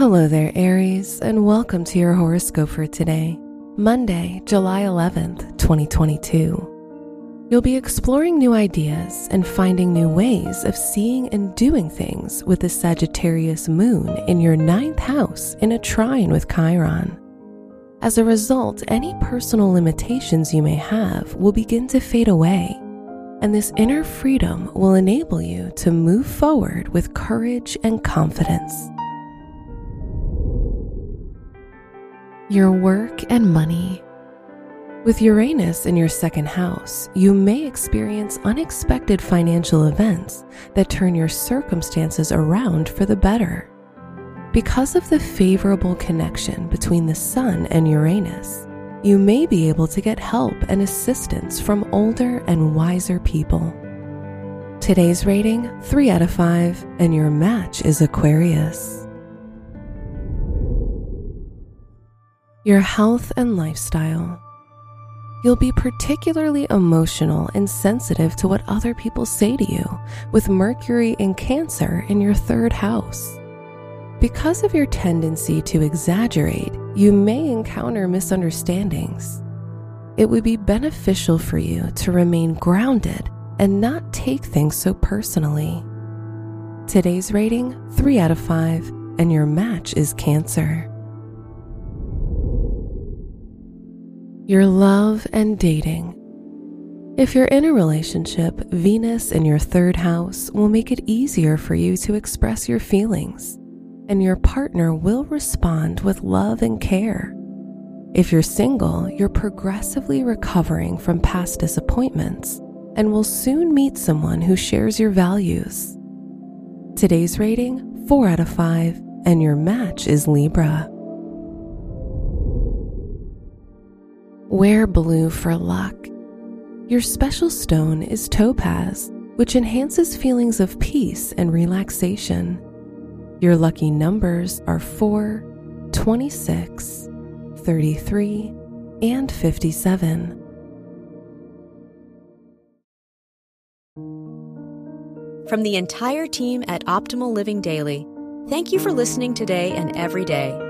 Hello there, Aries, and welcome to your horoscope for today, Monday, July 11th, 2022. You'll be exploring new ideas and finding new ways of seeing and doing things with the Sagittarius moon in your ninth house in a trine with Chiron. As a result, any personal limitations you may have will begin to fade away, and this inner freedom will enable you to move forward with courage and confidence. Your work and money. With Uranus in your second house, you may experience unexpected financial events that turn your circumstances around for the better. Because of the favorable connection between the Sun and Uranus, you may be able to get help and assistance from older and wiser people. Today's rating 3 out of 5, and your match is Aquarius. Your health and lifestyle. You'll be particularly emotional and sensitive to what other people say to you, with Mercury in Cancer in your third house. Because of your tendency to exaggerate, you may encounter misunderstandings. It would be beneficial for you to remain grounded and not take things so personally. Today's rating 3 out of 5, and your match is Cancer. Your love and dating. If you're in a relationship, Venus in your third house will make it easier for you to express your feelings, and your partner will respond with love and care. If you're single, you're progressively recovering from past disappointments and will soon meet someone who shares your values. Today's rating 4 out of 5, and your match is Libra. Wear blue for luck. Your special stone is topaz, which enhances feelings of peace and relaxation. Your lucky numbers are 4, 26, 33, and 57. From the entire team at Optimal Living Daily, thank you for listening today and every day